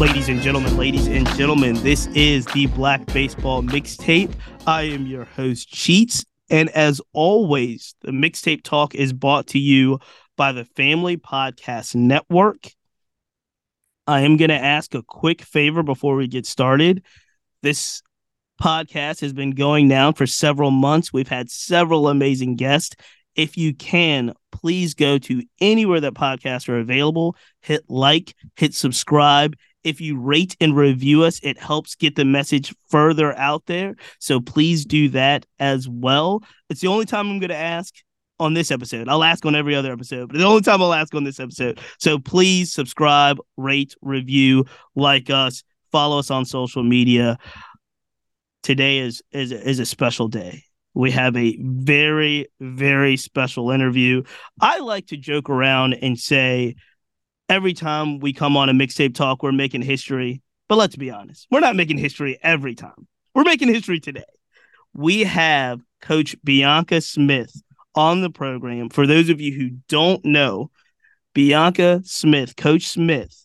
Ladies and gentlemen, ladies and gentlemen, this is the Black Baseball Mixtape. I am your host, Cheats. And as always, the Mixtape Talk is brought to you by the Family Podcast Network. I am going to ask a quick favor before we get started. This podcast has been going down for several months. We've had several amazing guests. If you can, please go to anywhere that podcasts are available, hit like, hit subscribe. If you rate and review us, it helps get the message further out there. So please do that as well. It's the only time I'm going to ask on this episode. I'll ask on every other episode, but the only time I'll ask on this episode. So please subscribe, rate, review, like us, follow us on social media. Today is is is a special day. We have a very very special interview. I like to joke around and say every time we come on a mixtape talk, we're making history. But let's be honest, we're not making history every time. We're making history today. We have Coach Bianca Smith on the program. For those of you who don't know, Bianca Smith, Coach Smith,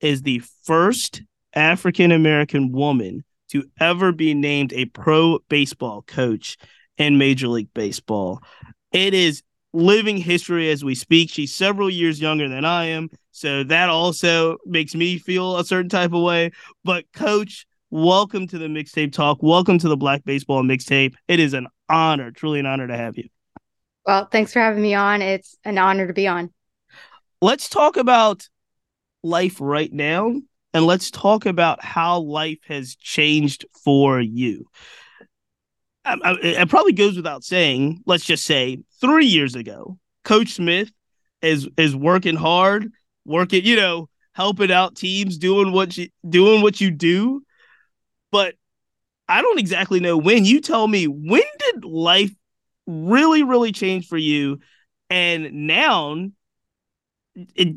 is the first African American woman to ever be named a pro baseball coach in Major League Baseball. It is living history as we speak. She's several years younger than I am. So that also makes me feel a certain type of way. But, Coach, welcome to the Mixtape Talk. Welcome to the Black Baseball Mixtape. It is an honor, truly an honor to have you. Well, thanks for having me on. It's an honor to be on. Let's talk about life right now and let's talk about how life has changed for you. Um, um, I, I, it probably goes without saying, let's just say three years ago, Coach Smith is is working hard, working, you know, helping out teams, doing what you doing what you do. But I don't exactly know when. You tell me when did life really, really change for you. And now, it,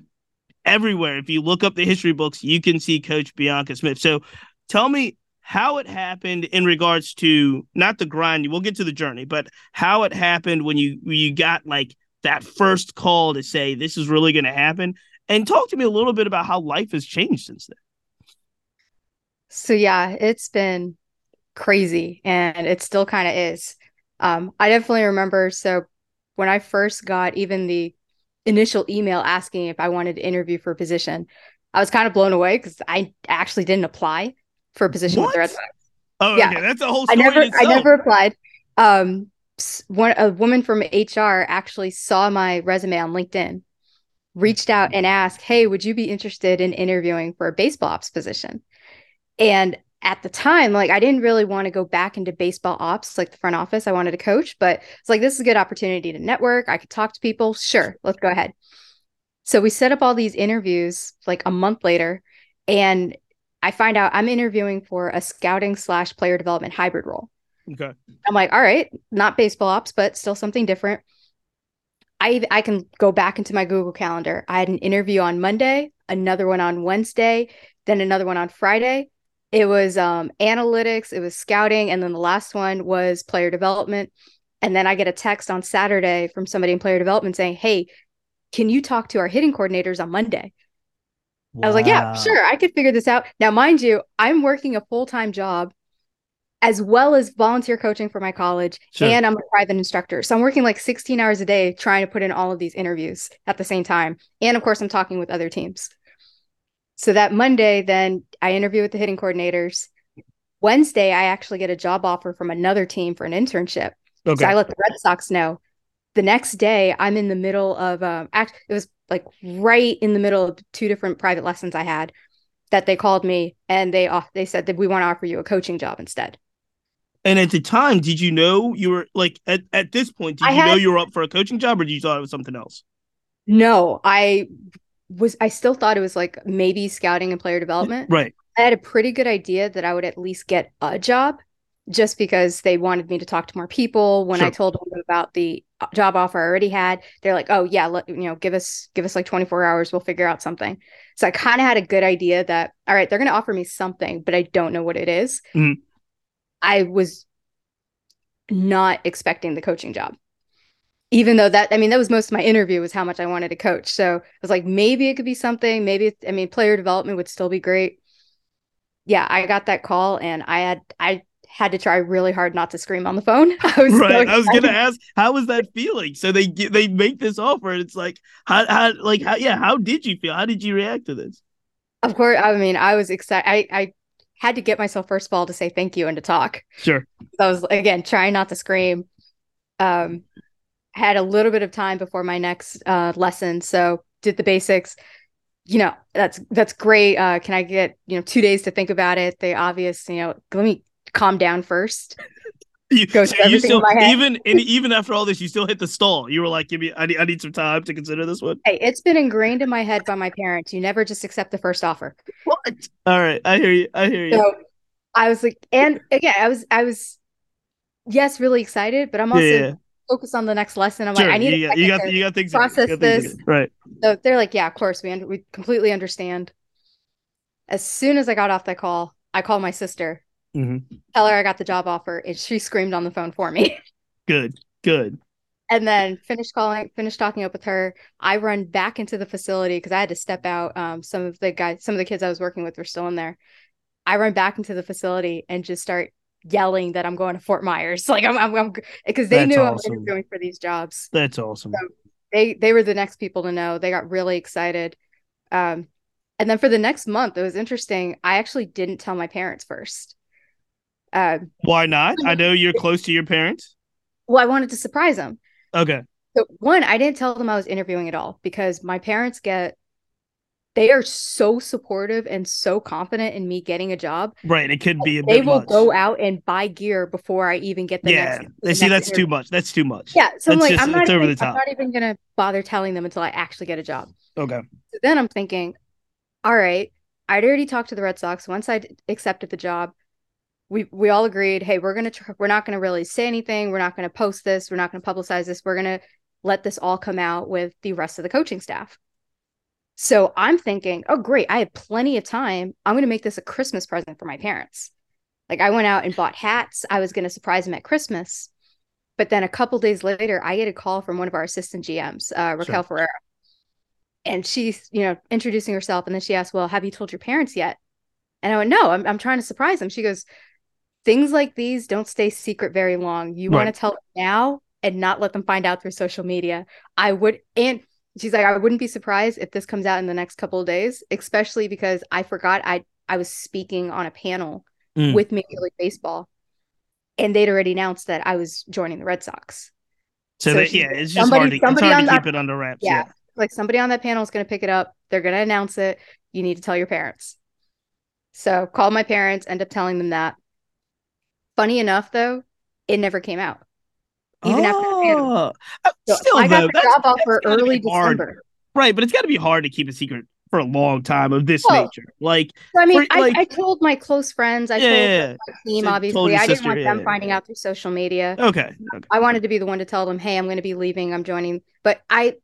everywhere, if you look up the history books, you can see Coach Bianca Smith. So tell me how it happened in regards to not the grind. We'll get to the journey, but how it happened when you when you got like that first call to say this is really going to happen, and talk to me a little bit about how life has changed since then. So yeah, it's been crazy, and it still kind of is. Um, I definitely remember. So when I first got even the initial email asking if I wanted to interview for a position, I was kind of blown away because I actually didn't apply for a position what? with the Red Sox. Oh, yeah. Okay. That's a whole story. I never. I never applied. Um, one a woman from HR actually saw my resume on LinkedIn, reached out and asked, "Hey, would you be interested in interviewing for a baseball ops position?" And at the time, like I didn't really want to go back into baseball ops, like the front office. I wanted to coach, but it's like this is a good opportunity to network. I could talk to people. Sure, let's go ahead. So we set up all these interviews like a month later, and I find out I'm interviewing for a scouting slash player development hybrid role. Okay. I'm like, all right, not baseball ops, but still something different. I I can go back into my Google Calendar. I had an interview on Monday, another one on Wednesday, then another one on Friday it was um, analytics, it was scouting, and then the last one was player development. And then I get a text on Saturday from somebody in player development saying, Hey, can you talk to our hitting coordinators on Monday? Wow. I was like, Yeah, sure, I could figure this out. Now, mind you, I'm working a full time job as well as volunteer coaching for my college, sure. and I'm a private instructor. So I'm working like 16 hours a day trying to put in all of these interviews at the same time. And of course, I'm talking with other teams. So that Monday, then I interview with the hitting coordinators. Wednesday, I actually get a job offer from another team for an internship. Okay. So I let the Red Sox know. The next day, I'm in the middle of um, act. It was like right in the middle of two different private lessons I had that they called me and they uh, they said that we want to offer you a coaching job instead. And at the time, did you know you were like at, at this point, did I you had, know you were up for a coaching job or did you thought it was something else? No, I was I still thought it was like maybe scouting and player development. Right. I had a pretty good idea that I would at least get a job just because they wanted me to talk to more people. When sure. I told them about the job offer I already had, they're like, "Oh yeah, let, you know, give us give us like 24 hours, we'll figure out something." So I kind of had a good idea that all right, they're going to offer me something, but I don't know what it is. Mm-hmm. I was not expecting the coaching job even though that I mean that was most of my interview was how much I wanted to coach. So I was like, maybe it could be something. Maybe I mean player development would still be great. yeah, I got that call and I had I had to try really hard not to scream on the phone. I was right. So I was gonna ask, how was that feeling? So they they make this offer, and it's like, how, how, like, how, yeah, how did you feel? How did you react to this? Of course, I mean, I was excited. I, I had to get myself first of all to say thank you and to talk. Sure. I was again trying not to scream. Um, had a little bit of time before my next uh, lesson, so did the basics. You know, that's that's great. Uh, can I get you know two days to think about it? The obvious, you know, let me calm down first. You, so you still even and even after all this, you still hit the stall. You were like, "Give me, I need, I need some time to consider this one." Hey, it's been ingrained in my head by my parents. You never just accept the first offer. What? All right, I hear you. I hear you. So I was like, and again, I was, I was, yes, really excited, but I'm also yeah, yeah. focused on the next lesson. I'm sure, like, I need you got, you got, you got things process got things this, right? So they're like, "Yeah, of course, we under- we completely understand." As soon as I got off that call, I called my sister Mm-hmm. Tell her I got the job offer, and she screamed on the phone for me. Good, good. And then finished calling, finished talking up with her. I run back into the facility because I had to step out. Um, some of the guys, some of the kids I was working with were still in there. I run back into the facility and just start yelling that I'm going to Fort Myers. Like I'm, I'm, because they That's knew awesome. I was interviewing for these jobs. That's awesome. So they they were the next people to know. They got really excited. Um, and then for the next month, it was interesting. I actually didn't tell my parents first. Uh, Why not? I know you're close to your parents. Well, I wanted to surprise them. Okay. So one, I didn't tell them I was interviewing at all because my parents get they are so supportive and so confident in me getting a job. Right. It could be a they will much. go out and buy gear before I even get the yeah. next. They see that's interview. too much. That's too much. Yeah. So I'm like, just, I'm, not even, I'm not even gonna bother telling them until I actually get a job. Okay. So then I'm thinking, all right, I'd already talked to the Red Sox. Once I accepted the job, we we all agreed hey we're gonna tr- we're not gonna really say anything we're not gonna post this we're not gonna publicize this we're gonna let this all come out with the rest of the coaching staff. So i'm thinking oh great i have plenty of time i'm gonna make this a christmas present for my parents. Like i went out and bought hats i was gonna surprise them at christmas but then a couple days later i get a call from one of our assistant gms uh, raquel sure. ferreira and she's you know introducing herself and then she asked well have you told your parents yet? And i went no i'm, I'm trying to surprise them. She goes things like these don't stay secret very long. You right. want to tell them now and not let them find out through social media. I would, and she's like, I wouldn't be surprised if this comes out in the next couple of days, especially because I forgot I I was speaking on a panel mm. with Major League Baseball, and they'd already announced that I was joining the Red Sox. So, so yeah, it's just somebody, hard to, it's hard to keep that, it under wraps. Yeah, yeah, like somebody on that panel is going to pick it up. They're going to announce it. You need to tell your parents. So call my parents, end up telling them that. Funny enough, though, it never came out. Even oh, after the. Oh, uh, so still, I got though, the job offer early December. Right, but it's got to be hard to keep a secret for a long time of this well, nature. Like, I mean, for, like, I, I, told my close friends, I yeah, told my team, so obviously, I didn't want yeah, them yeah. finding out through social media. Okay, okay. I wanted to be the one to tell them, hey, I'm going to be leaving, I'm joining. But I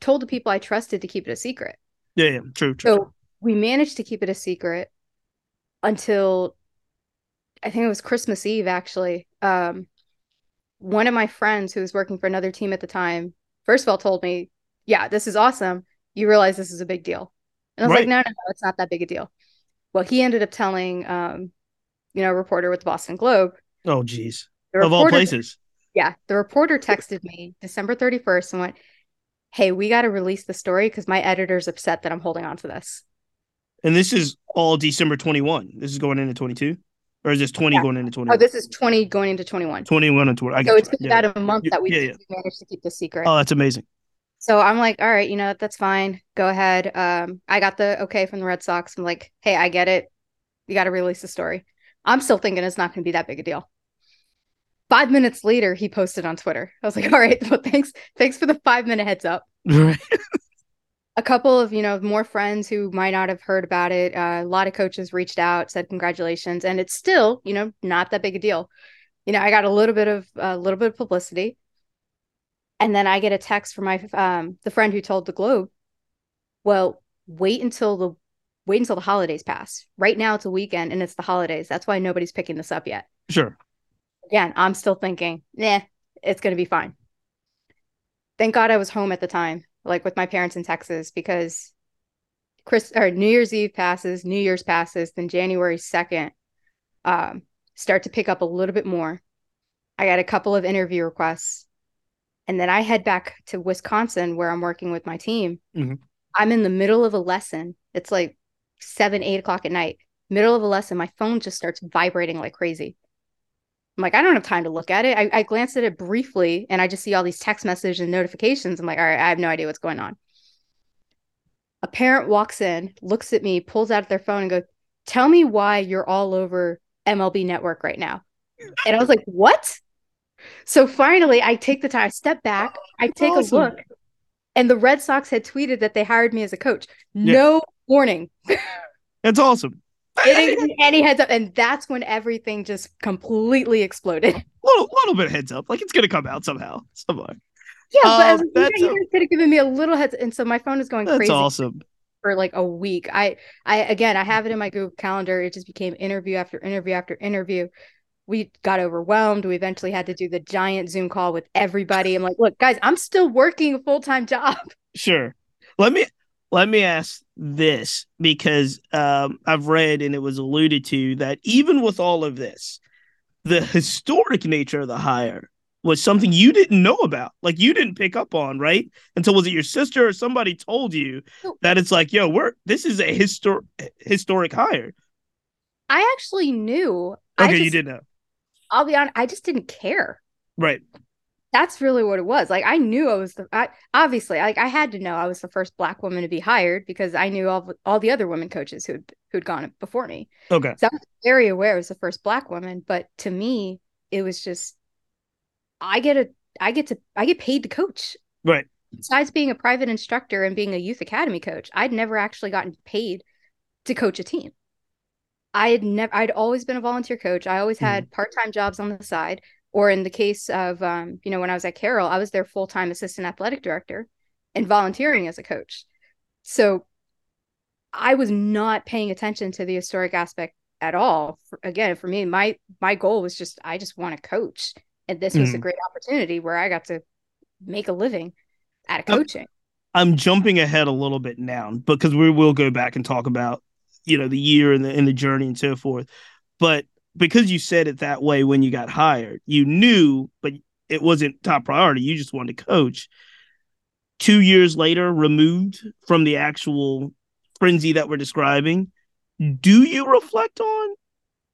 told the people I trusted to keep it a secret. Yeah, yeah, true, true. So we managed to keep it a secret until I think it was Christmas Eve actually. Um, one of my friends who was working for another team at the time, first of all, told me, "Yeah, this is awesome. You realize this is a big deal." And I was right. like, "No, no, no, it's not that big a deal." Well, he ended up telling, um, you know, a reporter with the Boston Globe. Oh, geez, of all places. Yeah, the reporter texted me December thirty first and went, "Hey, we got to release the story because my editor's upset that I'm holding on to this." And this is all December twenty one. This is going into twenty two. Or is this 20 yeah. going into 21? Oh, this is 20 going into 21. 21 and 20. I so it's been yeah. about a month that we, yeah, managed to keep the secret. Oh, that's amazing. So I'm like, all right, you know, that's fine. Go ahead. Um, I got the okay from the Red Sox. I'm like, hey, I get it. You got to release the story. I'm still thinking it's not going to be that big a deal. Five minutes later, he posted on Twitter. I was like, all right, well, thanks, thanks for the five minute heads up. Right a couple of you know more friends who might not have heard about it uh, a lot of coaches reached out said congratulations and it's still you know not that big a deal. You know i got a little bit of a little bit of publicity. And then i get a text from my um the friend who told the globe well wait until the wait until the holidays pass. Right now it's a weekend and it's the holidays. That's why nobody's picking this up yet. Sure. Again i'm still thinking nah it's going to be fine. Thank god i was home at the time like with my parents in Texas because Chris or New Year's Eve passes, New Year's passes, then January 2nd, um, start to pick up a little bit more. I got a couple of interview requests. And then I head back to Wisconsin where I'm working with my team. Mhm. I'm in the middle of a lesson. It's like seven, eight o'clock at night. Middle of a lesson, my phone just starts vibrating like crazy. I'm like, I don't have time to look at it. I, I glanced at it briefly and I just see all these text messages and notifications. I'm like, all right, I have no idea what's going on. A parent walks in, looks at me, pulls out their phone and goes, Tell me why you're all over MLB network right now. And I was like, What? So finally, I take the time, I step back, oh, I take awesome. a look, and the Red Sox had tweeted that they hired me as a coach. Yeah. No warning. That's awesome. They didn't give me any heads up. And that's when everything just completely exploded. little little bit of heads up, like it's gonna come out somehow, somewhere. Yeah, but Um, you guys could have given me a little heads. And so my phone is going That's crazy awesome. for like a week. I, I again, I have it in my Google Calendar. It just became interview after interview after interview. We got overwhelmed. We eventually had to do the giant Zoom call with everybody. I'm like, look, guys, I'm still working a full time job. Sure. Let me let me ask this because um, I've read and it was alluded to that even with all of this, the historic nature of the hire was something you didn't know about, like you didn't pick up on, right? Until was it your sister or somebody told you that it's like, yo, we're this is a histor- historic hire. I actually knew. Okay, just, you did know, I'll be honest, I just didn't care. right? That's really what it was. Like I knew I was the I obviously like I had to know I was the first black woman to be hired because I knew all all the other women coaches who'd who'd gone before me. Okay, So I was very aware I was the first black woman, but to me, it was just I get a I get to I get paid to coach. right. Besides being a private instructor and being a youth academy coach, I'd never actually gotten paid to coach a team. I had never I'd always been a volunteer coach. I always hmm. had part-time jobs on the side. Or in the case of um, you know, when I was at Carroll, I was their full-time assistant athletic director and volunteering as a coach. So I was not paying attention to the historic aspect at all. For, again, for me, my my goal was just I just want to coach, and this was a Mhm. great opportunity where I got to make a living out of coaching. I'm jumping ahead a little bit now because we will go back and talk about you know the year and the and the journey and so forth. But because you said it that way when you got hired, you knew, but it wasn't top priority. You just wanted to coach. Two years later, removed from the actual frenzy that we're describing, do you reflect on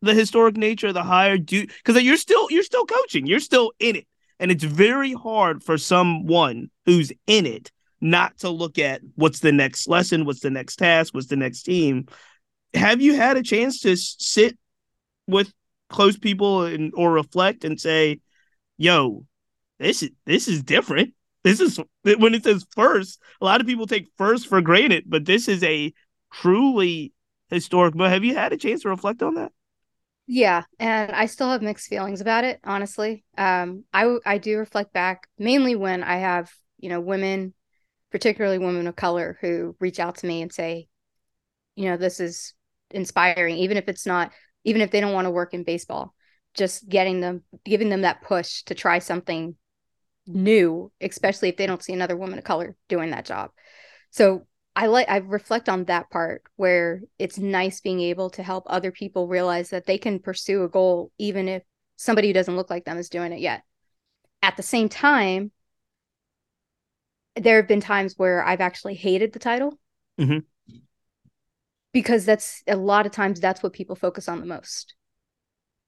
the historic nature of the hire? Do because you're still you're still coaching, you're still in it, and it's very hard for someone who's in it not to look at what's the next lesson, what's the next task, what's the next team. Have you had a chance to sit with close people and or reflect and say, "Yo, this is this is different. This is when it says first. A lot of people take first for granted, but this is a truly historic. But have you had a chance to reflect on that? Yeah, and I still have mixed feelings about it, honestly. Um, I I do reflect back mainly when I have, you know, women, particularly women of color, who reach out to me and say, you know, this is inspiring, even if it's not, even if they don't want to work in baseball, just getting them, giving them that push to try something new, especially if they don't see another woman of color doing that job. So I like I reflect on that part where it's nice being able to help other people realize that they can pursue a goal even if somebody who doesn't look like them is doing it yet. At the same time, there have been times where I've actually hated the title. Mhm. Because that's a lot of times that's what people focus on the most.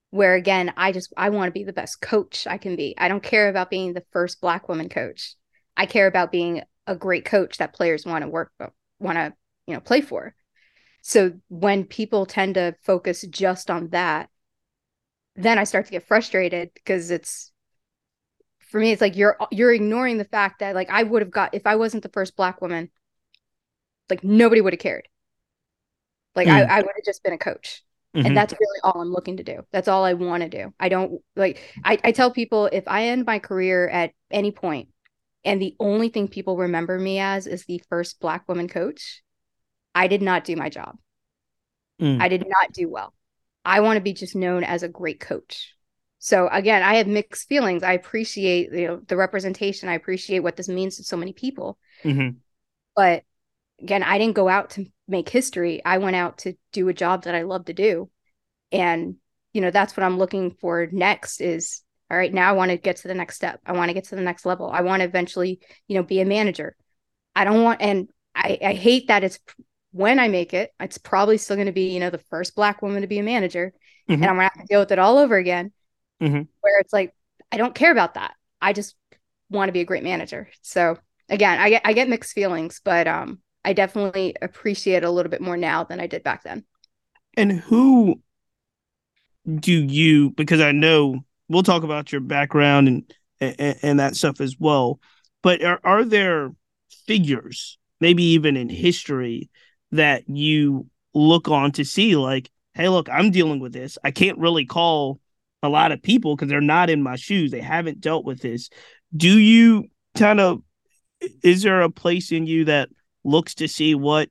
Where again, I just I want to be the best coach I can be. I don't care about being the first black woman coach. I care about being a great coach that players want to work want to you know play for so when people tend to focus just on that then i start to get frustrated because it's for me it's like you're you're ignoring the fact that like i would have got if i wasn't the first black woman like nobody would have cared like I, Mm. I would have just been a coach Mhm. and that's really all i'm looking to do that's all i want to do i don't like I, I tell people if i end my career at any point and the only thing people remember me as is the first black woman coach i did not do my job Mm. i did not do well i want to be just known as a great coach so again i have mixed feelings i appreciate you know the representation i appreciate what this means to so many people Mhm. but again, I didn't go out to make history. I went out to do a job that I love to do. And, you know, that's what I'm looking for next is all right, now I want to get to the next step. I want to get to the next level. I want to eventually, you know, be a manager. I don't want, and I, I hate that it's when I make it, it's probably still going to be, you know, the first black woman to be a manager. Mm-hmm. And I'm going to have to deal with it all over again. Mm-hmm. Where it's like, I don't care about that. I just want to be a great manager. So again, I get I get mixed feelings, but um I definitely appreciate it a little bit more now than I did back then. And who do you because I know we'll talk about your background and and, and that stuff as well, but are, are there figures, maybe even in history, that you look on to see like, hey, look, I'm dealing with this. I can't really call a lot of people because they're not in my shoes. They haven't dealt with this. Do you kind of is there a place in you that looks to see what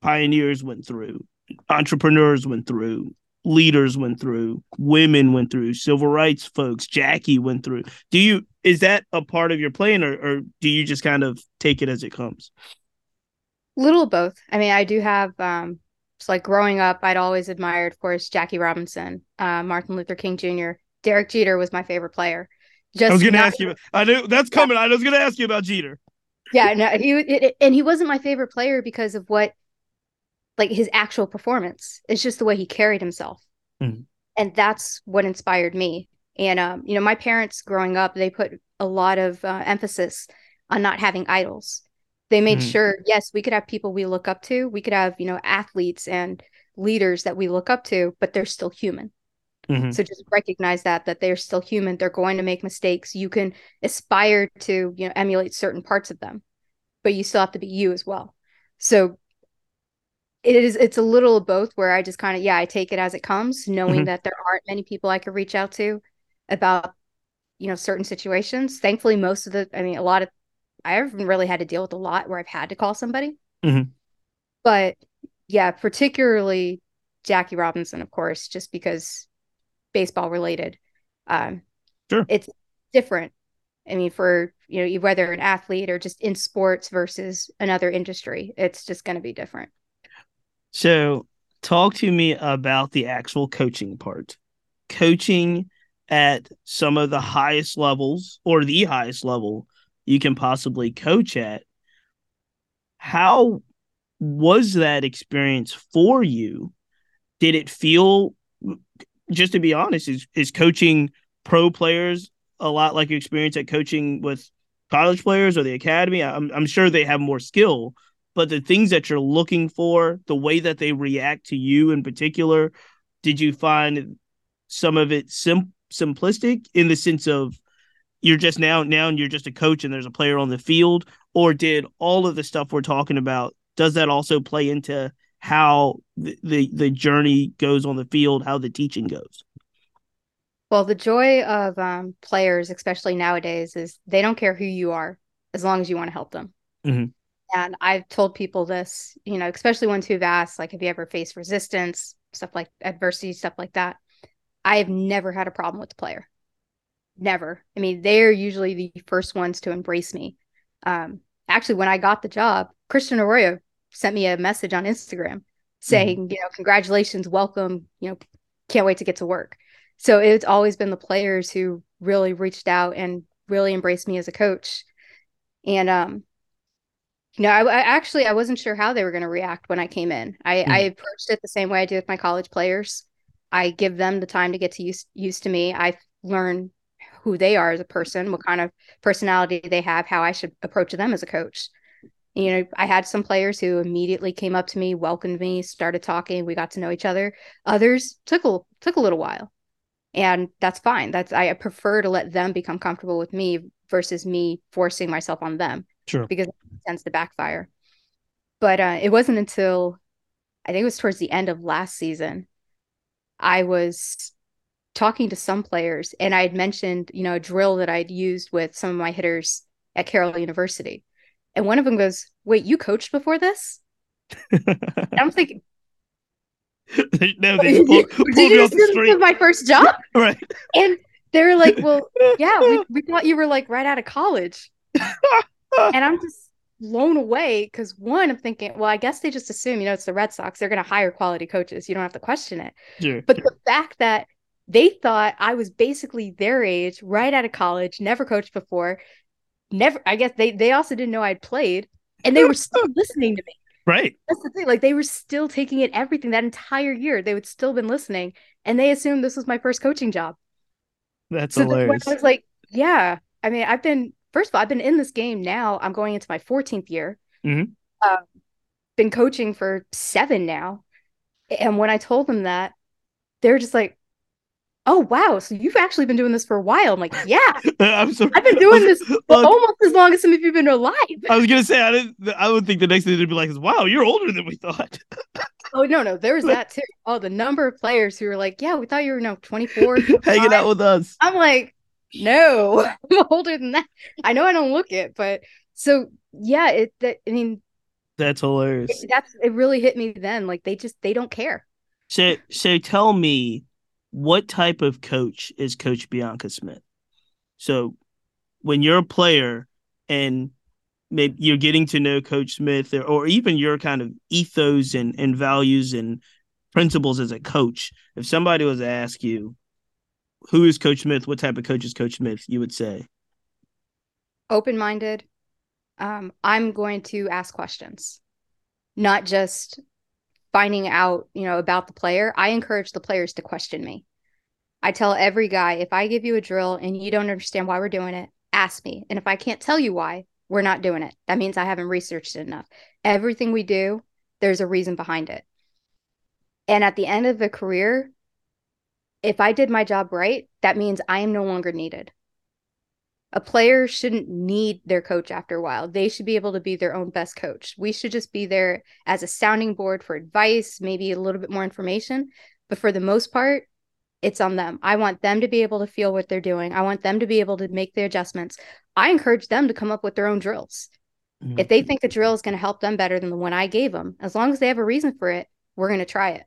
pioneers went through, entrepreneurs went through, leaders went through, women went through, civil rights folks, Jackie went through. Do you is that a part of your plan or, or do you just kind of take it as it comes? Little both. I mean, I do have um it's like growing up, I'd always admired, of course, Jackie Robinson, uh, Martin Luther King Jr. Derek Jeter was my favorite player. Just I was going to ask you. I knew that's coming. I was going to ask you about Jeter. Yeah, no, he it, and he wasn't my favorite player because of what, like his actual performance. It's just the way he carried himself, mm-hmm. and that's what inspired me. And um, you know, my parents growing up, they put a lot of uh, emphasis on not having idols. They made mm-hmm. sure, yes, we could have people we look up to. We could have, you know, athletes and leaders that we look up to, but they're still human. Mm-hmm. So just recognize that that they're still human. They're going to make mistakes. You can aspire to, you know, emulate certain parts of them, but you still have to be you as well. So it is it's a little of both where I just kind of yeah, I take it as it comes, knowing mm-hmm. that there aren't many people I could reach out to about you know certain situations. Thankfully, most of the I mean a lot of I haven't really had to deal with a lot where I've had to call somebody. Mm-hmm. But yeah, particularly Jackie Robinson, of course, just because baseball related. Um, sure. It's different. I mean, for you know, whether an athlete or just in sports versus another industry, it's just going to be different. So, talk to me about the actual coaching part. Coaching at some of the highest levels or the highest level you can possibly coach at. How was that experience for you? Did it feel just to be honest, is is coaching pro players a lot like your experience at coaching with college players or the academy? I'm I'm sure they have more skill, but the things that you're looking for, the way that they react to you in particular, did you find some of it sim- simplistic in the sense of you're just now now you're just a coach and there's a player on the field or did all of the stuff we're talking about does that also play into how the, the, the journey goes on the field, how the teaching goes. Well, the joy of um, players, especially nowadays, is they don't care who you are as long as you want to help them. Mm-hmm. And I've told people this, you know, especially ones who've asked, like, have you ever faced resistance, stuff like adversity, stuff like that. I have never had a problem with the player. Never. I mean, they're usually the first ones to embrace me. Um, actually, when I got the job, Christian Arroyo sent me a message on Instagram saying, mm-hmm. you know, congratulations, welcome, you know, can't wait to get to work. So it's always been the players who really reached out and really embraced me as a coach. And um, you know, I, I actually I wasn't sure how they were going to react when I came in. I, mm-hmm. I approached it the same way I do with my college players. I give them the time to get to use used to me. I learn who they are as a person, what kind of personality they have, how I should approach them as a coach you know i had some players who immediately came up to me welcomed me started talking we got to know each other. Others took a took a little while. And that's fine. That's i prefer to let them become comfortable with me versus me forcing myself on them sure because it tends to backfire. But uh, it wasn't until i think it was towards the end of last season i was talking to some players and i had mentioned you know a drill that i'd used with some of my hitters at carroll university and one of them goes, Wait, you coached before this? I'm thinking, no, they pulled, pulled Did you just my first job? right. And they're like, Well, yeah, we, we thought you were like right out of college. and I'm just blown away because one, I'm thinking, well, I guess they just assume, you know, it's the Red Sox. They're going to hire quality coaches. You don't have to question it. Sure, but sure. the fact that they thought I was basically their age, right out of college, never coached before, never, I guess they, they also didn't know I'd played and they were still listening to me. Right. That's the thing. Like they were still taking it everything that entire year. They would still been listening and they assumed this was my first coaching job. That's so hilarious. I was like, yeah. I mean, I've been first of all, I've been in this game now. I'm going into my 14th year. Mm-hmm. Uh, been coaching for seven now. And when I told them that, they're just like, oh wow so you've actually been doing this for a while. I'm like yeah uh, i'm sorry i've been doing this almost as long as some of you've been alive. I was gonna say i didn't i would think the next thing they'd be like is wow you're older than we thought. Oh no no there was that too. Oh the number of players who were like yeah we thought you were no 24 hanging out with us. I'm like no i'm older than that. I know i don't look it but so yeah it that, i mean that's hilarious. It, that's it really hit me then like they just they don't care. So so tell me what type of coach is Coach Bianca Smith? So when you're a player and maybe you're getting to know Coach Smith or, or even your kind of ethos and, and values and principles as a coach, if somebody was to ask you, who is Coach Smith? What type of coach is Coach Smith? You would say open minded. Um, I'm going to ask questions, not just finding out, you know, about the player, I encourage the players to question me. I tell every guy, if I give you a drill and you don't understand why we're doing it, ask me. And if I can't tell you why, we're not doing it. That means I haven't researched it enough. Everything we do, there's a reason behind it. And at the end of the career, if I did my job right, that means I am no longer needed a player shouldn't need their coach after a while. They should be able to be their own best coach. We should just be there as a sounding board for advice, maybe a little bit more information. But for the most part, it's on them. I want them to be able to feel what they're doing. I want them to be able to make the adjustments. I encourage them to come up with their own drills. Mm-hmm. If they think a drill is going to help them better than the one I gave them, as long as they have a reason for it, we're going to try it.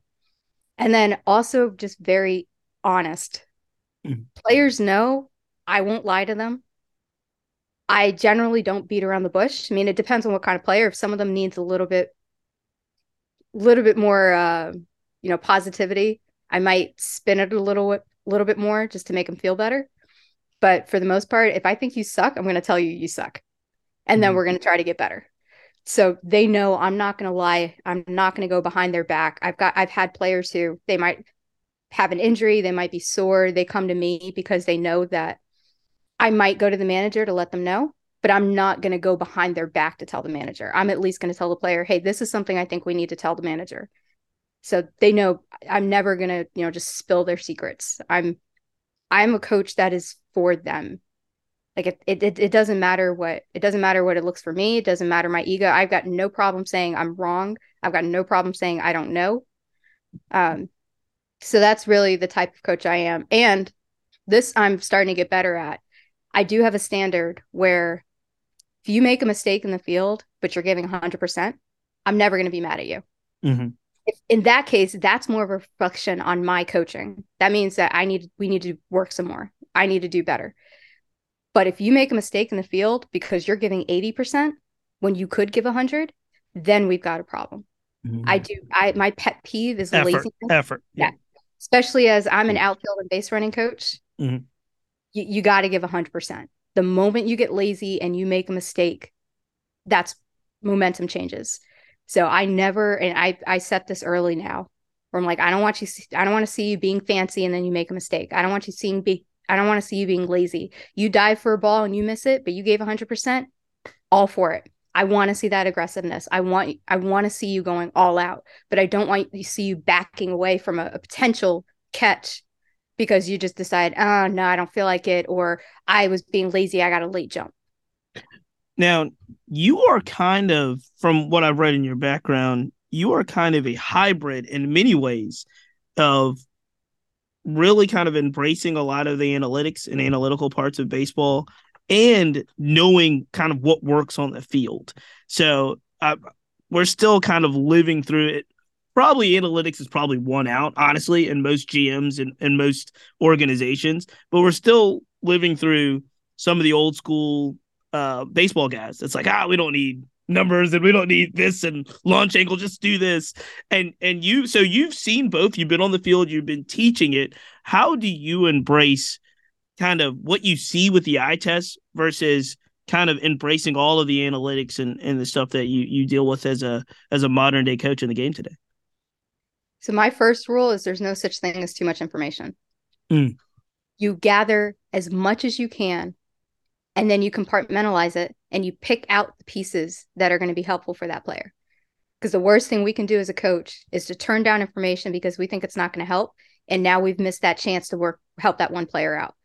And then also just very honest. Mm-hmm. Players know I won't lie to them. I generally don't beat around the bush. I mean, it depends on what kind of player. If some of them needs a little bit, little bit more, uh, you know, positivity, I might spin it a little, little bit more just to make them feel better. But for the most part, if I think you suck, I'm going to tell you you suck, and mm-hmm. then we're going to try to get better. So they know I'm not going to lie. I'm not going to go behind their back. I've got, I've had players who they might have an injury, they might be sore. They come to me because they know that I might go to the manager to let them know, but I'm not going to go behind their back to tell the manager. I'm at least going to tell the player, hey, this is something I think we need to tell the manager. So they know I'm never going to, you know, just spill their secrets. I'm I'm a coach that is for them. Like it, it it doesn't matter what it doesn't matter what it looks for me. It doesn't matter my ego. I've got no problem saying I'm wrong. I've got no problem saying I don't know. Um so that's really the type of coach I am. And this I'm starting to get better at I do have a standard where if you make a mistake in the field, but you're giving 100%, I'm never going to be mad at you. Mm-hmm. If, in that case, that's more of a reflection on my coaching. That means that I need, we need to work some more. I need to do better. But if you make a mistake in the field because you're giving 80% when you could give 100, then we've got a problem. Mm-hmm. I do, I, my pet peeve is effort, laziness. Effort. Yeah. yeah. Especially as I'm an outfield and base running coach. Mm-hmm you, you got to give 100%. The moment you get lazy and you make a mistake, that's momentum changes. So I never, and I, I set this early now where I'm like, I don't want you, I don't want to see you being fancy and then you make a mistake. I don't want you seeing be, I don't want to see you being lazy. You dive for a ball and you miss it, but you gave 100%, all for it. I want to see that aggressiveness. I want I want to see you going all out, but I don't want to see you backing away from a, a potential catch because you just decide, oh no, I don't feel like it, or I was being lazy, I got a late jump. Now, you are kind of, from what I've read in your background, you are kind of a hybrid in many ways of really kind of embracing a lot of the analytics and analytical parts of baseball and knowing kind of what works on the field. So uh, we're still kind of living through it probably analytics is probably one out, honestly, in most GMs and, and most organizations. But we're still living through some of the old school uh, baseball guys. It's like, ah, we don't need numbers and we don't need this and launch angle just do this and and you so you've seen both you've been on the field you've been teaching it how do you embrace kind of what you see with the eye test versus kind of embracing all of the analytics and, and the stuff that you you deal with as a as a modern day coach in the game today so my first rule is there's no such thing as too much information. Mm. you gather as much as you can and then you compartmentalize it and you pick out the pieces that are going to be helpful for that player. Because the worst thing we can do as a coach is to turn down information because we think it's not going to help and now we've missed that chance to work help that one player out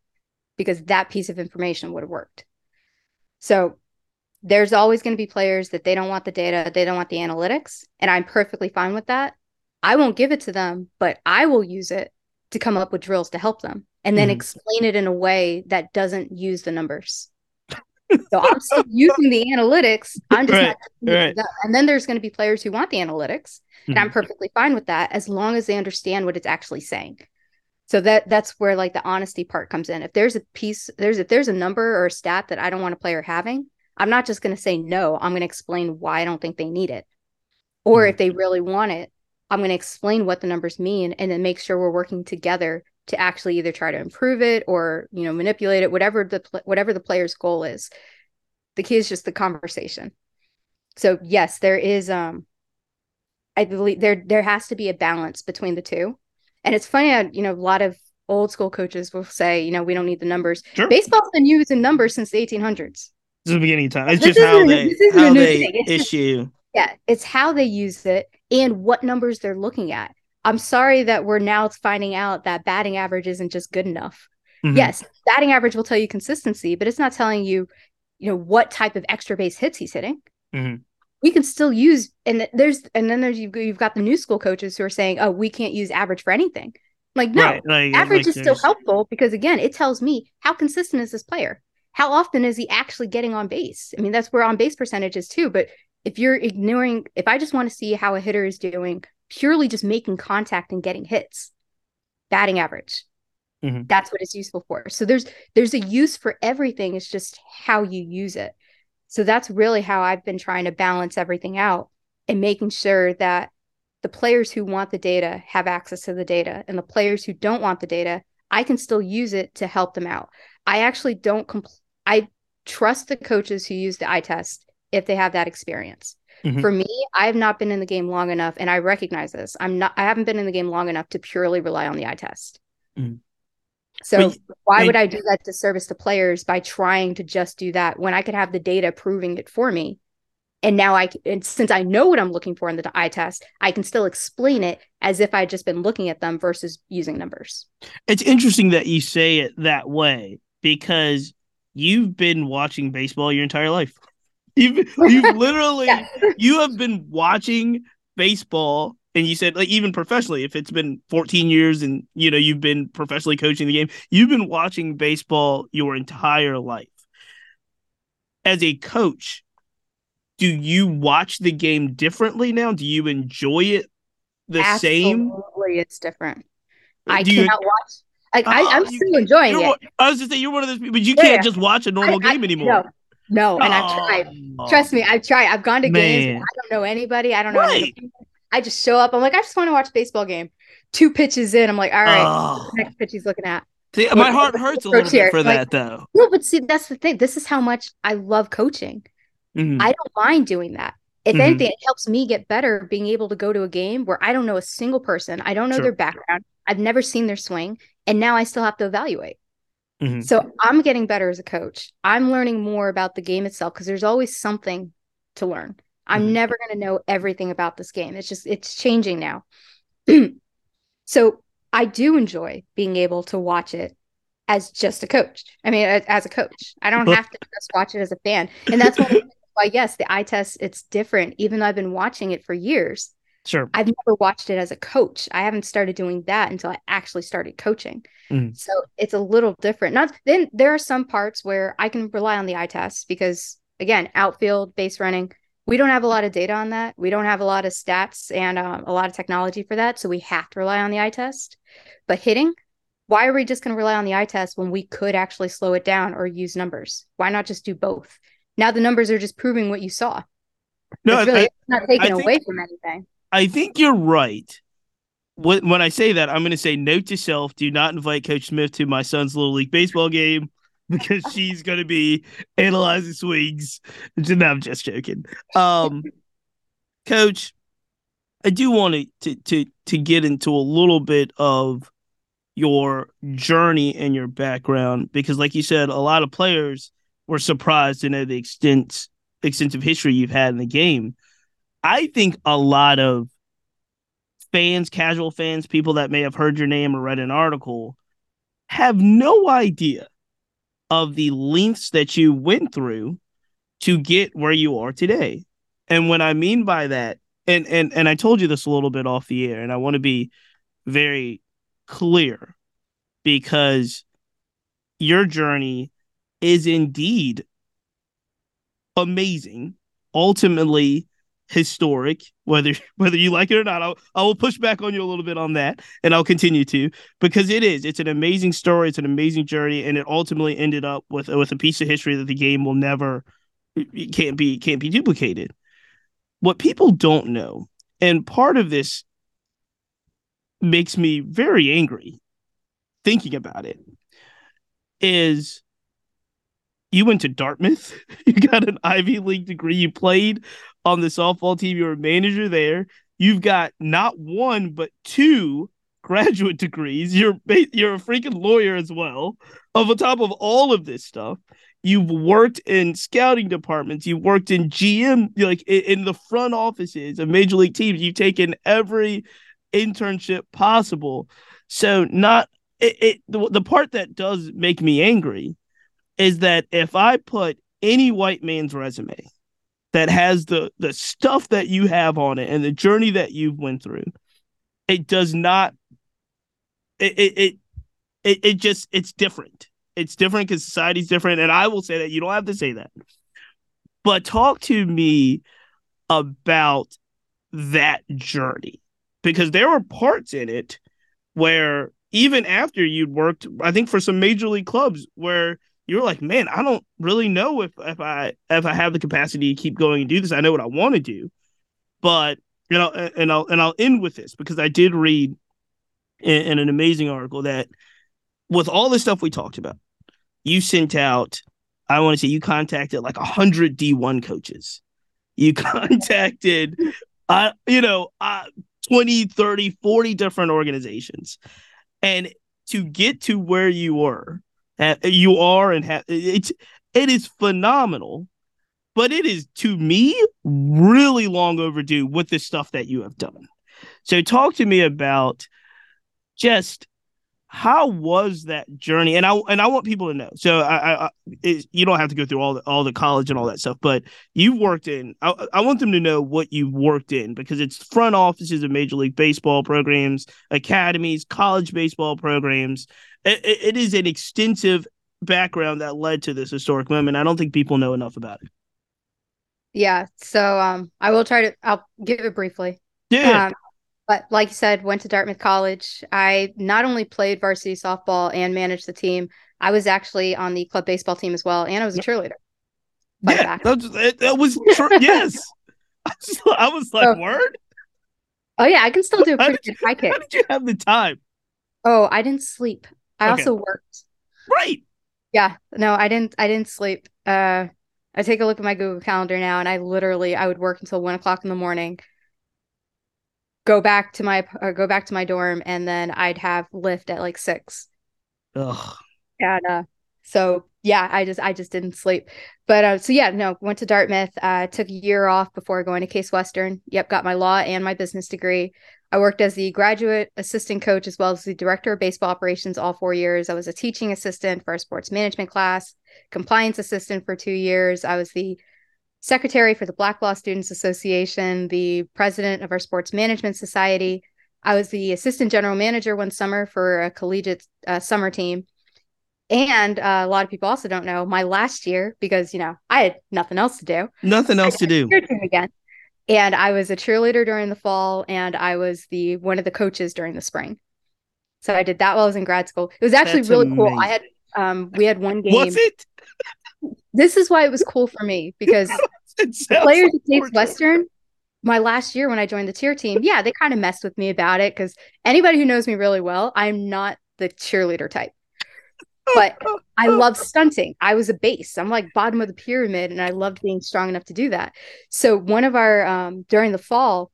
because that piece of information would have worked. So there's always going to be players that they don't want the data they don't want the analytics and i'm perfectly fine with that i won't give it to them but i will use it to come up with drills to help them and then Mhm. explain it in a way that doesn't use the numbers. so I'm still using the analytics. I'm just Right, not right. And then there's going to be players who want the analytics, and I'm Mhm. perfectly fine with that as long as they understand what it's actually saying. So that that's where like the honesty part comes in. If there's a piece, there's if there's a number or a stat that I don't want a player having, I'm not just going to say no. I'm going to explain why I don't think they need it. Or Mhm. if they really want it, I'm going to explain what the numbers mean and then make sure we're working together to actually either try to improve it or you know manipulate it whatever the whatever the player's goal is the key is just the conversation so yes there is um i believe there there has to be a balance between the two and it's funny you know a lot of old school coaches will say you know we don't need the numbers Sure. baseball's been using numbers since the 1800s This is the beginning of time. It's This just how they this isn't a how they thing. It's just- issue. yeah, it's how they use it and what numbers they're looking at. I'm sorry that we're now finding out that batting average isn't just good enough. Mhm. Yes, batting average will tell you consistency, but it's not telling you, you know, what type of extra base hits he's hitting. Mhm. We can still use, and there's, and then there's you've, you've got the new school coaches who are saying, oh, we can't use average for anything. Like, no, Right, like- average like is still helpful because again, it tells me how consistent is this player? How often is he actually getting on base? I mean, that's where on base percentage is too. But if you're ignoring, if I just want to see how a hitter is doing, purely just making contact and getting hits, batting average. Mhm. That's what it's useful for. So there's there's a use for everything. It's just how you use it. So that's really how I've been trying to balance everything out and making sure that the players who want the data have access to the data and the players who don't want the data i can still use it to help them out i actually don't compl- i trust the coaches who use the eye test if they have that experience Mhm. for me i have not been in the game long enough and i recognize this i'm not i haven't been in the game long enough to purely rely on the eye test Mhm. so why would i do that to service to players by trying to just do that when i could have the data proving it for me and now I and since I know what I'm looking for in the eye test, I can still explain it as if I'd just been looking at them versus using numbers. It's interesting that you say it that way because you've been watching baseball your entire life. You've you've literally Yeah. you have been watching baseball and you said like even professionally if it's been 14 years and you know you've been professionally coaching the game you've been watching baseball your entire life as a coach do you watch the game differently now do you enjoy it the same Absolutely, it's different. I Do you- cannot watch. Like Oh, I, ah, I'm you- still enjoying it. I was just saying you're one of those people, but you Yeah, can't yeah. just watch a normal I- I- game anymore. No, no, and I've tried. Oh. Trust me, I've tried. I've gone to games. I don't know anybody. I don't know. any of the Right. people. I just show up. I'm like, I just want to watch a baseball game. Two pitches in, I'm like, all right, Oh. next pitch he's looking at. See, my heart hurts a little bit for Like- that, though. No, but see, that's the thing. This is how much I love coaching. Mhm. I don't mind doing that. If Mhm. anything, it helps me get better being able to go to a game where I don't know a single person. I don't know Sure. their background. I've never seen their swing. And now I still have to evaluate. Mhm. So I'm getting better as a coach. I'm learning more about the game itself because there's always something to learn. I'm Mhm. never going to know everything about this game. It's just, it's changing now. so I do enjoy being able to watch it as just a coach. I mean, as, as a coach, I don't have to just watch it as a fan. And that's one of the reasons why, yes, the eye test, it's different, even though I've been watching it for years. Sure. I've never watched it as a coach. I haven't started doing that until I actually started coaching. Mm. So it's a little different. Not then there are some parts where I can rely on the eye test because again, outfield, base running, we don't have a lot of data on that. We don't have a lot of stats and um, a lot of technology for that. So we have to rely on the eye test. But hitting, why are we just going to rely on the eye test when we could actually slow it down or use numbers? Why not just do both? Now the numbers are just proving what you saw. No, it's really I, not taken away from anything. I think you're right. When, when I say that, I'm going to say note to self: do not invite Coach Smith to my son's little league baseball game because she's going to be analyzing swings. No, I'm just joking. Um, Coach, I do want to to to get into a little bit of your journey and your background because, like you said, a lot of players were surprised to know the extent extensive history you've had in the game. I think a lot of fans, casual fans, people that may have heard your name or read an article, have no idea of the lengths that you went through to get where you are today. And what I mean by that, and and and I told you this a little bit off the air, and I want to be very clear because your journey is indeed amazing, ultimately historic, whether whether you like it or not. I'll, I will push back on you a little bit on that, and I'll continue to because it is. It's an amazing story. It's an amazing journey, and it ultimately ended up with with a piece of history that the game will never it can't be can't be duplicated. What people don't know, and part of this makes me very angry thinking about it, is you went to Dartmouth. You got an Ivy League degree. You played on the softball team. You were a manager there. You've got not one but two graduate degrees. You're you're a freaking lawyer as well. On top of all of this stuff, you've worked in scouting departments. You worked in GM, like in the front offices of major league teams. You've taken every internship possible. So not it, it the, the part that does make me angry is that if I put any white man's resume that has the the stuff that you have on it and the journey that you've went through, it does not. It it it it, just it's different. It's different because society's different, and I will say that you don't have to say that. But talk to me about that journey because there were parts in it where even after you'd worked, I think for some major league clubs where you're like, man, I don't really know if if I if I have the capacity to keep going and do this. I know what I want to do, but you know, and I'll and I'll end with this because I did read in, in an amazing article that with all the stuff we talked about, you sent out. I want to say you contacted like a hundred D one coaches. You contacted, uh, you know, uh, 20, 30, 40 different organizations. And to get to where you were, you are, and have it's it is phenomenal, but it is to me really long overdue with the stuff that you have done. So talk to me about just how was that journey? And i and i want people to know. So i, I you don't have to go through all the all the college and all that stuff but you've worked in I, I want them to know what you've worked in because it's front offices of major league baseball programs academies college baseball programs it, it is an extensive background that led to this historic moment i don't think people know enough about it yeah so um i will try to i'll give it briefly yeah um, but like you said, went to Dartmouth College. I not only played varsity softball and managed the team, I was actually on the club baseball team as well, and I was a cheerleader. Yeah, that was, that was tr- yes. I was, I was like, so, word. Oh yeah, I can still do a pretty good high kick. How did you have the time? Oh, I didn't sleep. I okay. also worked. Right. Yeah. No, I didn't. I didn't sleep. Uh, I take a look at my Google Calendar now, and I literally I would work until one o'clock in the morning go back to my uh, go back to my dorm and then I'd have lift at like six. Ugh. And uh, so yeah, I just I just didn't sleep. But uh, so yeah, no, went to Dartmouth. Uh, took a year off before going to Case Western. Yep, got my law and my business degree. I worked as the graduate assistant coach as well as the director of baseball operations all four years. I was a teaching assistant for a sports management class, compliance assistant for two years. I was the secretary for the Black Law Students Association, the president of our Sports Management Society. I was the assistant general manager one summer for a collegiate uh, summer team. And uh, a lot of people also don't know my last year because, you know, I had nothing else to do. Nothing else to do. Again. And I was a cheerleader during the fall and I was the one of the coaches during the spring. So I did that while I was in grad school. It was actually That's really amazing. cool. I had um we had one game. Was it? this is why it was cool for me because players at Case Western, my last year when I joined the cheer team, yeah, they kind of messed with me about it because anybody who knows me really well, I'm not the cheerleader type. But I love stunting. I was a base. I'm like bottom of the pyramid, and I loved being strong enough to do that. So one of our um, during the fall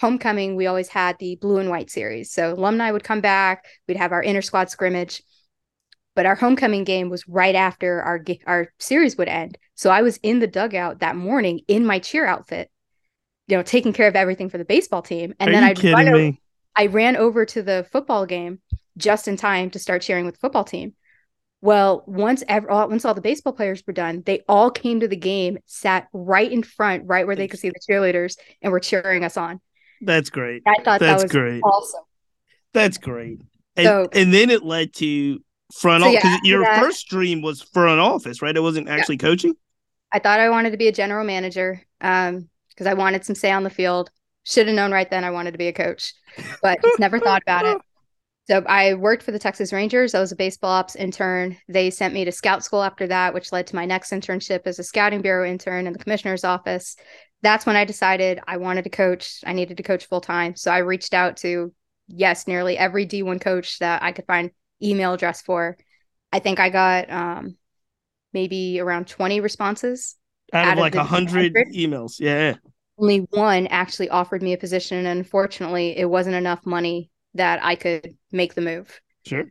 homecoming, we always had the blue and white series. So alumni would come back. We'd have our inter squad scrimmage but our homecoming game was right after our our series would end. So I was in the dugout that morning in my cheer outfit, you know, taking care of everything for the baseball team. And Are then I kidding over, me? I ran over to the football game just in time to start cheering with the football team. Well, once ever, once all the baseball players were done, they all came to the game, sat right in front, right where they could see the cheerleaders, and were cheering us on. That's great. I thought That's that was great. awesome. That's great. And, So- and then it led to front So, office. yeah, your that- first dream was front office, right? It wasn't actually coaching. I thought I wanted to be a general manager um, because I wanted some say on the field. Should have known right then I wanted to be a coach, but just never thought about it. So I worked for the Texas Rangers. I was a baseball ops intern. They sent me to scout school after that, which led to my next internship as a scouting bureau intern in the commissioner's office. That's when I decided I wanted to coach. I needed to coach full time. So I reached out to, yes, nearly every D1 coach that I could find email address for. I think I got um, maybe around 20 responses Out, Out of like a hundred 100? emails. Yeah. only one actually offered me a position and unfortunately it wasn't enough money that I could make the move. Sure.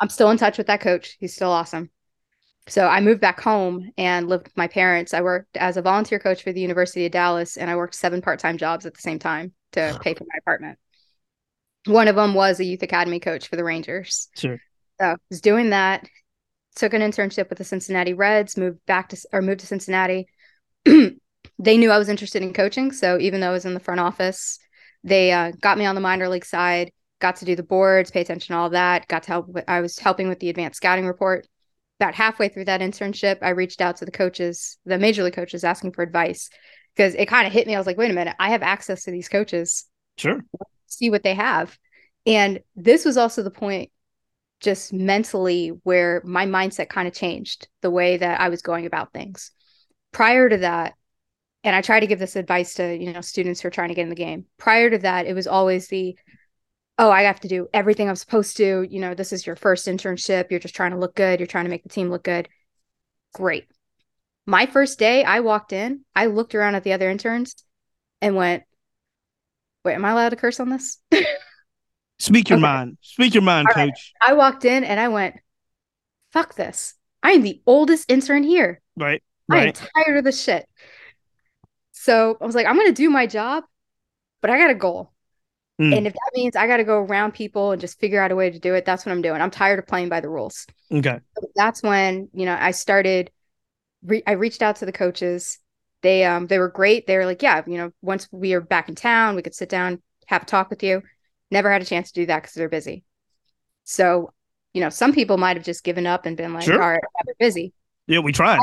I'm still in touch with that coach. He's still awesome. So I moved back home and lived with my parents. I worked as a volunteer coach for the University of Dallas and I worked seven part-time jobs at the same time to pay for my apartment. One of them was a youth academy coach for the Rangers. Sure. So I was doing that. Took an internship with the Cincinnati Reds, moved back to or moved to Cincinnati. they knew I was interested in coaching, so even though I was in the front office, they uh, got me on the minor league side. Got to do the boards, pay attention to all that. Got to help. With, I was helping with the advanced scouting report. About halfway through that internship, I reached out to the coaches, the major league coaches, asking for advice because it kind of hit me. I was like, wait a minute, I have access to these coaches Sure. see what they have. And this was also the point, just mentally, where my mindset kind of changed the way that I was going about things. Prior to that, and I try to give this advice to you know students who are trying to get in the game. Prior to that, it was always the, oh, I have to do everything I'm supposed to. You know, this is your first internship. You're just trying to look good. You're trying to make the team look good. Great. My first day, I walked in. I looked around at the other interns, and went, "Wait, am I allowed to curse on this?" Speak your Okay. mind. Speak your mind, All right. coach. I walked in and I went, fuck this. I am the oldest intern here. Right. right. I am tired of this shit. So I was like, I'm going to do my job, but I got a goal. Mm. And if that means I got to go around people and just figure out a way to do it, that's what I'm doing. I'm tired of playing by the rules. Okay. So that's when, you know, I started, re- I reached out to the coaches. They, um, they were great. They were like, yeah, you know, once we are back in town, we could sit down, have a talk with you. Never had a chance to do that because they're busy. So, you know, some people might have just given up and been like, Sure. all right, they're busy. Yeah, we tried.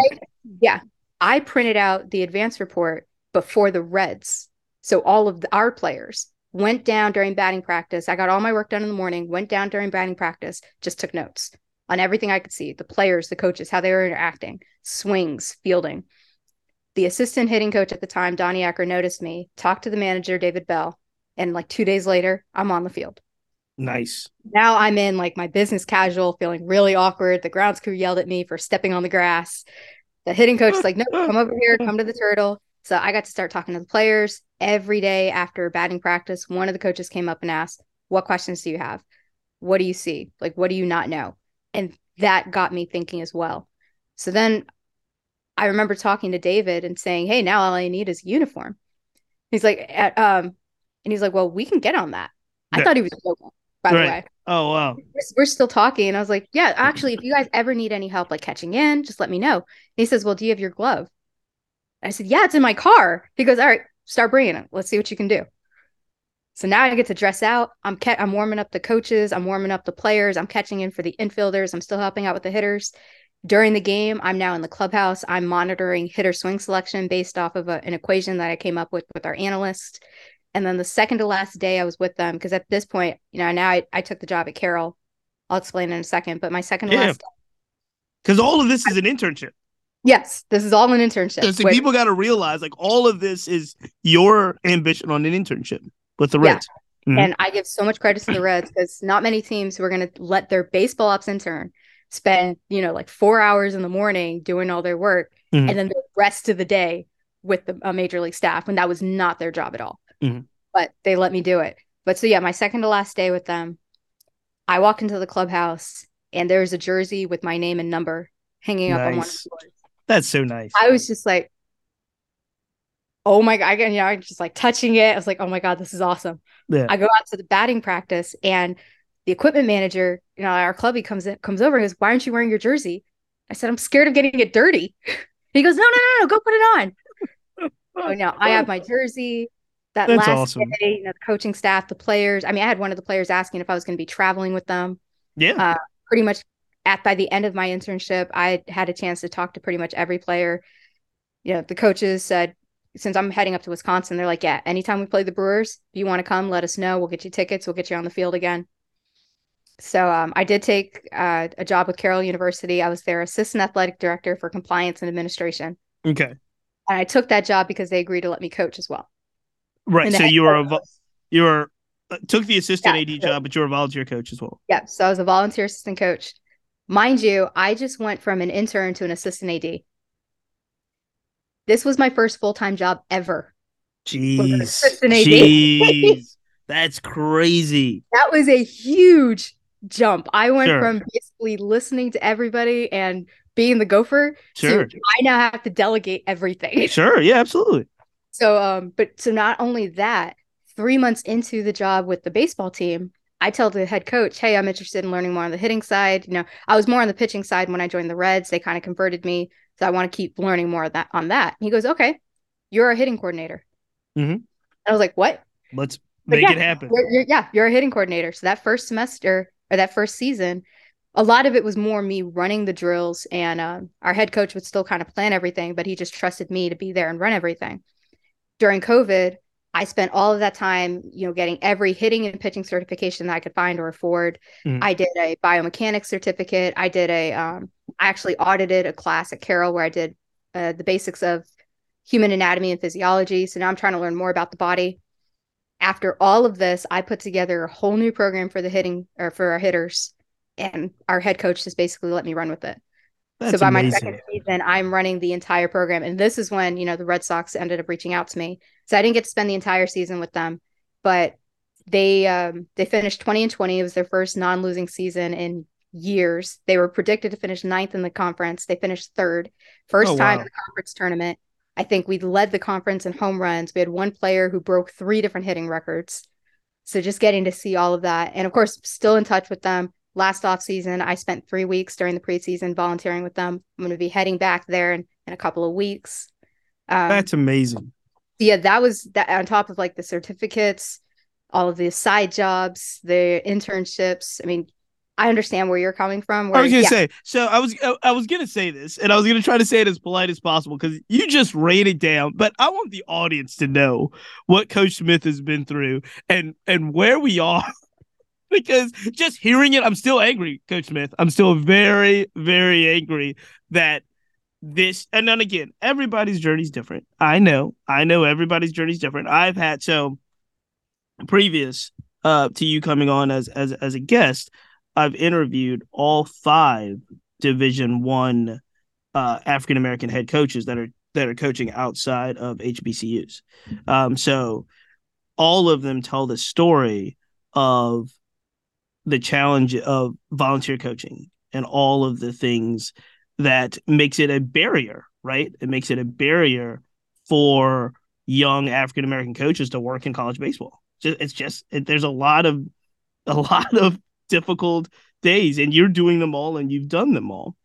Yeah. I printed out the advance report before the Reds. So all of the, our players went down during batting practice. I got all my work done in the morning, went down during batting practice, just took notes on everything I could see the players, the coaches, how they were interacting, swings, fielding. The assistant hitting coach at the time, Donnie Ecker, noticed me, talked to the manager, David Bell, and like two days later, I'm on the field. nice. Now I'm in like my business casual, feeling really awkward. The grounds crew yelled at me for stepping on the grass. The hitting coach is like, no, come over here, come to the turtle. So I got to start talking to the players every day after batting practice. One of the coaches came up and asked, What questions do you have? What do you see? Like, what do you not know? And that got me thinking as well. So then I remember talking to David and saying, Hey, now all I need is a uniform. He's like, "Uh, um, and he's like, Well, we can get on that. I Yeah. thought he was joking, by the way Oh wow. we're, we're still talking. And I was like, yeah, actually, if you guys ever need any help like catching in, just let me know. And he says, well, do you have your glove? I said, yeah, it's in my car. He goes, all right, start bringing it. Let's see what you can do. So now I get to dress out. I'm ca- I'm warming up the coaches. I'm warming up the players. I'm catching in for the infielders. I'm still helping out with the hitters. During the game, I'm now in the clubhouse. I'm monitoring hitter swing selection based off of a, an equation that I came up with with our analyst. And then the second to last day, I was with them because at this point, you know, now I, I took the job at Carroll. I'll explain in a second. But my second to Yeah. last, Because all of this is an internship. Yes, this is all an internship. So people got to realize like all of this is your ambition on an internship with the Reds. Yeah. Mm-hmm. And I give so much credit to the Reds because not many teams who are going to let their baseball ops intern spend, you know, like four hours in the morning doing all their work mm-hmm. and then the rest of the day with the a major league staff when that was not their job at all. Mm-hmm. But they let me do it. But so yeah, my second to last day with them, I walk into the clubhouse and there's a jersey with my name and number hanging nice. up on one of the doors. That's so nice. I was just like, oh my god, I, you know, I just like touching it. I was like, oh my god, this is awesome. Yeah. I go out to the batting practice and the equipment manager, you know, our clubby comes in, comes over and goes, Why aren't you wearing your jersey? I said, I'm scared of getting it dirty. he goes, No, no, no, no, go put it on. oh no, I have my jersey. That That's last awesome. day, you know, the coaching staff, the players. I mean, I had one of the players asking if I was going to be traveling with them. Yeah. Uh, pretty much at by the end of my internship, I had a chance to talk to pretty much every player. You know, the coaches said, since I'm heading up to Wisconsin, they're like, yeah, anytime we play the Brewers, if you want to come, let us know. We'll get you tickets. We'll get you on the field again. So um, I did take uh, a job with Carroll University. I was their assistant athletic director for compliance and administration. Okay. And I took that job because they agreed to let me coach as well. Right. So you were a you were uh, took the assistant yeah, AD job, but you were a volunteer coach as well. Yeah. So I was a volunteer assistant coach. Mind you, I just went from an intern to an assistant AD. This was my first full time job ever. Jeez. Jeez. That's crazy. That was a huge jump. I went sure. from basically listening to everybody and being the gopher sure. to I now have to delegate everything. Sure. Yeah, absolutely. So um, but so not only that, three months into the job with the baseball team, I tell the head coach, hey, I'm interested in learning more on the hitting side. You know, I was more on the pitching side when I joined the Reds. They kind of converted me. So I want to keep learning more of that on that. And he goes, okay, you're a hitting coordinator. Mm-hmm. I was like, what? Let's make yeah, it happen. You're, you're, yeah, you're a hitting coordinator. So that first semester or that first season, a lot of it was more me running the drills, and uh, our head coach would still kind of plan everything, but he just trusted me to be there and run everything. During COVID, I spent all of that time, you know, getting every hitting and pitching certification that I could find or afford. Mm. I did a biomechanics certificate. I did a, um, I actually audited a class at Carroll where I did uh, the basics of human anatomy and physiology. So now I'm trying to learn more about the body after all of this, I put together a whole new program for the hitting or for our hitters, and our head coach just basically let me run with it. That's so by amazing. my second season, I'm running the entire program, and this is when you know the Red Sox ended up reaching out to me. So I didn't get to spend the entire season with them, but they um, they finished 20 and 20. It was their first non-losing season in years. They were predicted to finish ninth in the conference. They finished third, first oh, time wow. in the conference tournament. I think we led the conference in home runs. We had one player who broke three different hitting records. So just getting to see all of that. And of course, still in touch with them. Last off season, I spent three weeks during the preseason volunteering with them. I'm going to be heading back there in, in a couple of weeks. Um, That's amazing. Yeah, that was that on top of like the certificates, all of the side jobs, the internships. I mean, I understand where you're coming from. Where, I was gonna yeah. say, so I was I was gonna say this, and I was gonna try to say it as polite as possible because you just rain it down. But I want the audience to know what Coach Smith has been through and and where we are. because just hearing it, I'm still angry, Coach Smith. I'm still very, very angry that this and then again, everybody's journey is different. I know, I know everybody's journey is different. I've had so previous uh to you coming on as as as a guest. I've interviewed all five Division One uh, African American head coaches that are that are coaching outside of HBCUs. Um, so all of them tell the story of the challenge of volunteer coaching and all of the things that makes it a barrier, right? It makes it a barrier for young African American coaches to work in college baseball. It's just it, there's a lot of a lot of difficult days and you're doing them all and you've done them all.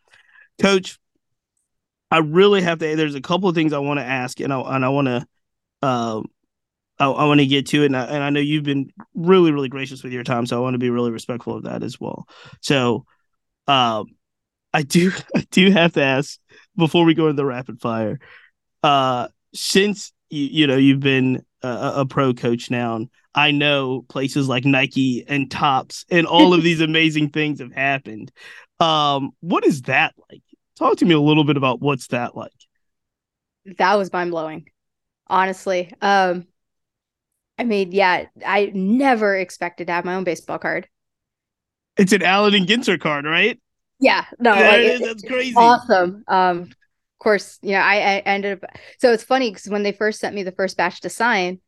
Coach, I really have to there's a couple of things I want to ask and I and I want to um I, I want to get to it and I, and I know you've been really really gracious with your time so I want to be really respectful of that as well. So um I do I do have to ask before we go into the rapid fire. Uh since you you know you've been a, a pro coach now I know places like Nike and Topps and all of these amazing things have happened. Um, what is that like? Talk to me a little bit about what's that like. That was mind blowing, honestly. Um, I mean, yeah, I never expected to have my own baseball card. It's an Allen and Ginter card, right? Yeah, no, That like, is- it- that's crazy. awesome. Um, of course, you know, I, I ended up. So it's funny because when they first sent me the first batch to sign,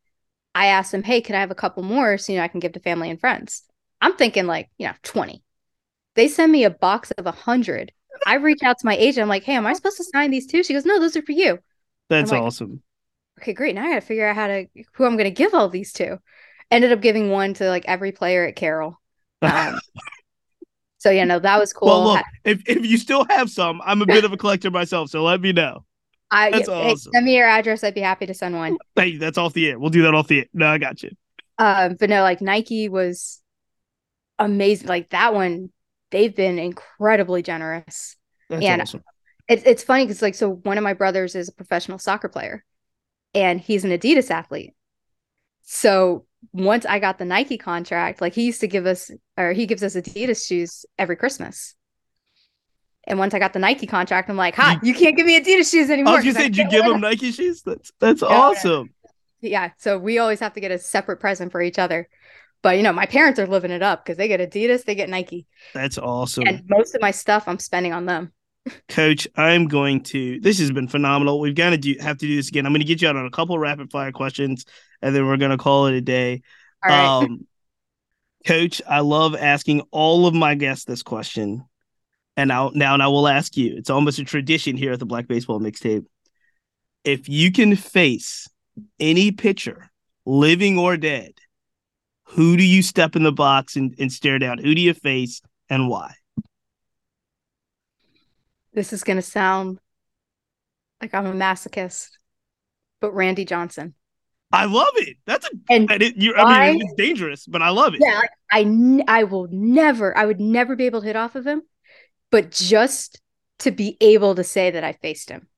I asked them, "Hey, can I have a couple more so you know I can give to family and friends?" I'm thinking like you know twenty. They send me a box of a hundred. I reach out to my agent. I'm like, "Hey, am I supposed to sign these too?" She goes, "No, those are for you." That's like- awesome. Okay, great. Now I got to figure out how to who I'm going to give all these to. Ended up giving one to like every player at Carroll. Um, so yeah, no, that was cool. Well, look, if, if you still have some, I'm a bit of a collector myself, so let me know. I, that's awesome. send me your address. I'd be happy to send one. Hey, that's off the air. We'll do that off the air. No, I got you. Um, but no, like Nike was amazing. Like that one, they've been incredibly generous. That's And- awesome. It's it's funny because like so one of my brothers is a professional soccer player, and he's an Adidas athlete. So once I got the Nike contract, like he used to give us or he gives us Adidas shoes every Christmas. And once I got the Nike contract, I'm like, "Ha, you can't give me Adidas shoes I anymore." was gonna 'cause you give him Nike shoes? That's that's Yeah. awesome. yeah so we always have to get a separate present for each other but you know my parents are living it up because they get adidas they get nike That's awesome. and most of my stuff i'm spending on them Coach, I'm going to. This has been phenomenal. We've got to do have to do this again. I'm going to get you out on a couple rapid fire questions, and then we're going to call it a day. right Um, Coach, I love asking all of my guests this question, and now now and I will ask you. It's almost a tradition here at the Black Baseball Mixtape. If you can face any pitcher, living or dead, who do you step in the box and, and stare down? Who do you face and why? This is going to sound like i'm a masochist but randy johnson I love it. That's a and it, you, I Why? mean, it's dangerous, but I love it. yeah like, I, I will never i would never be able to hit off of him but just to be able to say that i faced him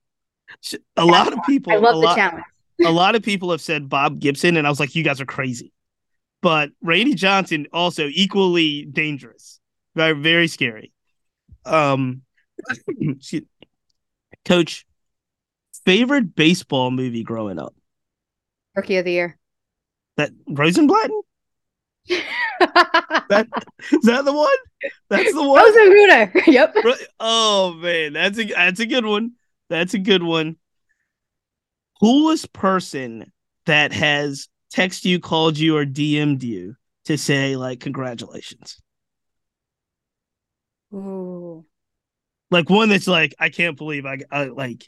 A lot of people, i love a the lot, challenge a lot of people have said Bob Gibson, and I was like, you guys are crazy. But Randy Johnson also equally dangerous, very very scary. Um, Coach, favorite baseball movie growing up? rookie of the year That Rosenblatt? That is that the one? That's the one. Rosa Hooter. yep Oh man, that's a that's a good one. That's a good one. Coolest person that has texted you, called you, or DM'd you to say like congratulations. Ooh. Like one that's like I can't believe I, I like.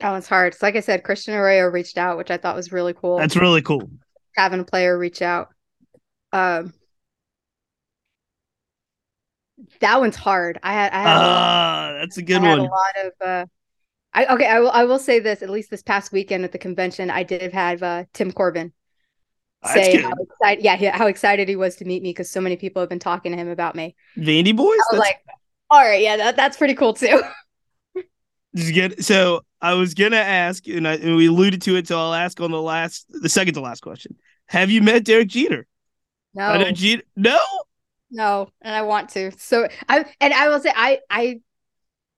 That one's hard. So like I said, Christian Arroyo reached out, which I thought was really cool. That's really cool. having a player reach out. Um, that one's hard. I had I had, a, Ah, that's a good I had a lot of. Uh, I okay. I will. I will say this. At least this past weekend at the convention, I did have uh, Tim Corbin say how excited. Yeah, how excited he was to meet me because so many people have been talking to him about me. Vandy boys. I was That's like, all right, yeah, that, that's pretty cool too. just good. So I was gonna ask, and, I, and we alluded to it, so I'll ask on the last, the second to last question. Have you met Derek Jeter? I know No, Jeter. No. no, and I want to. So I and I will say I I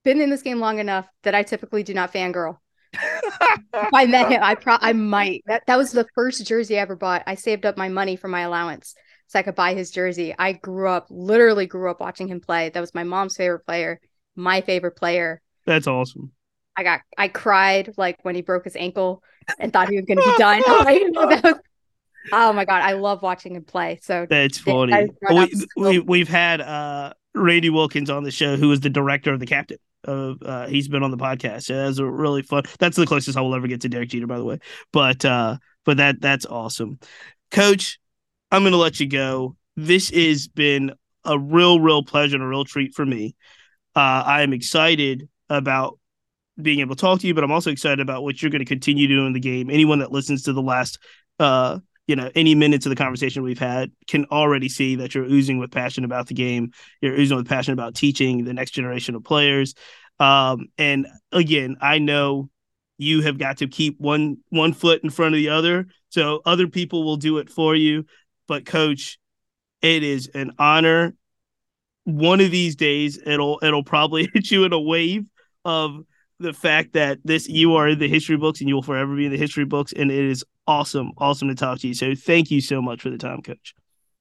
been in this game long enough that I typically do not fangirl. If I met him, I pro I might. That that was the first jersey I ever bought. I saved up my money for my allowance so I could buy his jersey. I grew up, literally grew up watching him play. That was my mom's favorite player, my favorite player. That's awesome. I got I cried like when he broke his ankle and thought he was gonna be done. Was- oh my god, I love watching him play. So That's funny. we, we we've had uh Randy Wilkins on the show, who is the director of the captain. Of uh, he's been on the podcast. So that's a really fun. That's the closest I will ever get to Derek Jeter, by the way. But uh, but that that's awesome, Coach. I'm gonna let you go. This has been a real, real pleasure and a real treat for me. Uh, I am excited about being able to talk to you, but I'm also excited about what you're going to continue doing in the game. Anyone that listens to the last uh, you know any minutes of the conversation we've had can already see that you're oozing with passion about the game. You're oozing with passion about teaching the next generation of players. Um, and again i know you have got to keep one one foot in front of the other so other people will do it for you. But coach it is an honor. One of these days it'll it'll probably hit you in a wave of the fact that this you are in the history books and you will forever be in the history books and it is awesome awesome to talk to you. So thank you so much for the time coach.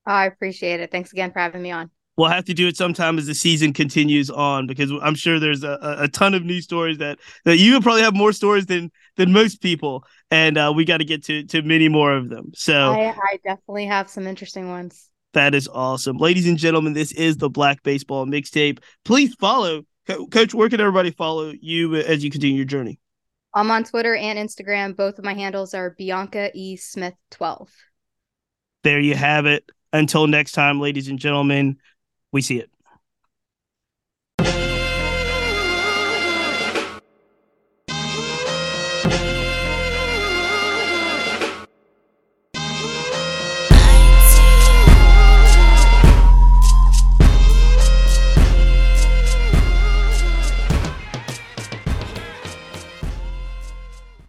I appreciate it. Thanks again for having me on. We'll have to do it sometime as the season continues on because i'm sure there's a, a ton of news stories that that you probably have more stories than than most people and uh, we got to get to to many more of them. So I, I definitely have some interesting ones. That is awesome. Ladies and gentlemen this is the black baseball mixtape. Please follow Coach, where can everybody follow you as you continue your journey? I'm on Twitter and Instagram. Both of my handles are Bianca E. Smith 12. There you have it. Until next time, ladies and gentlemen, we see it.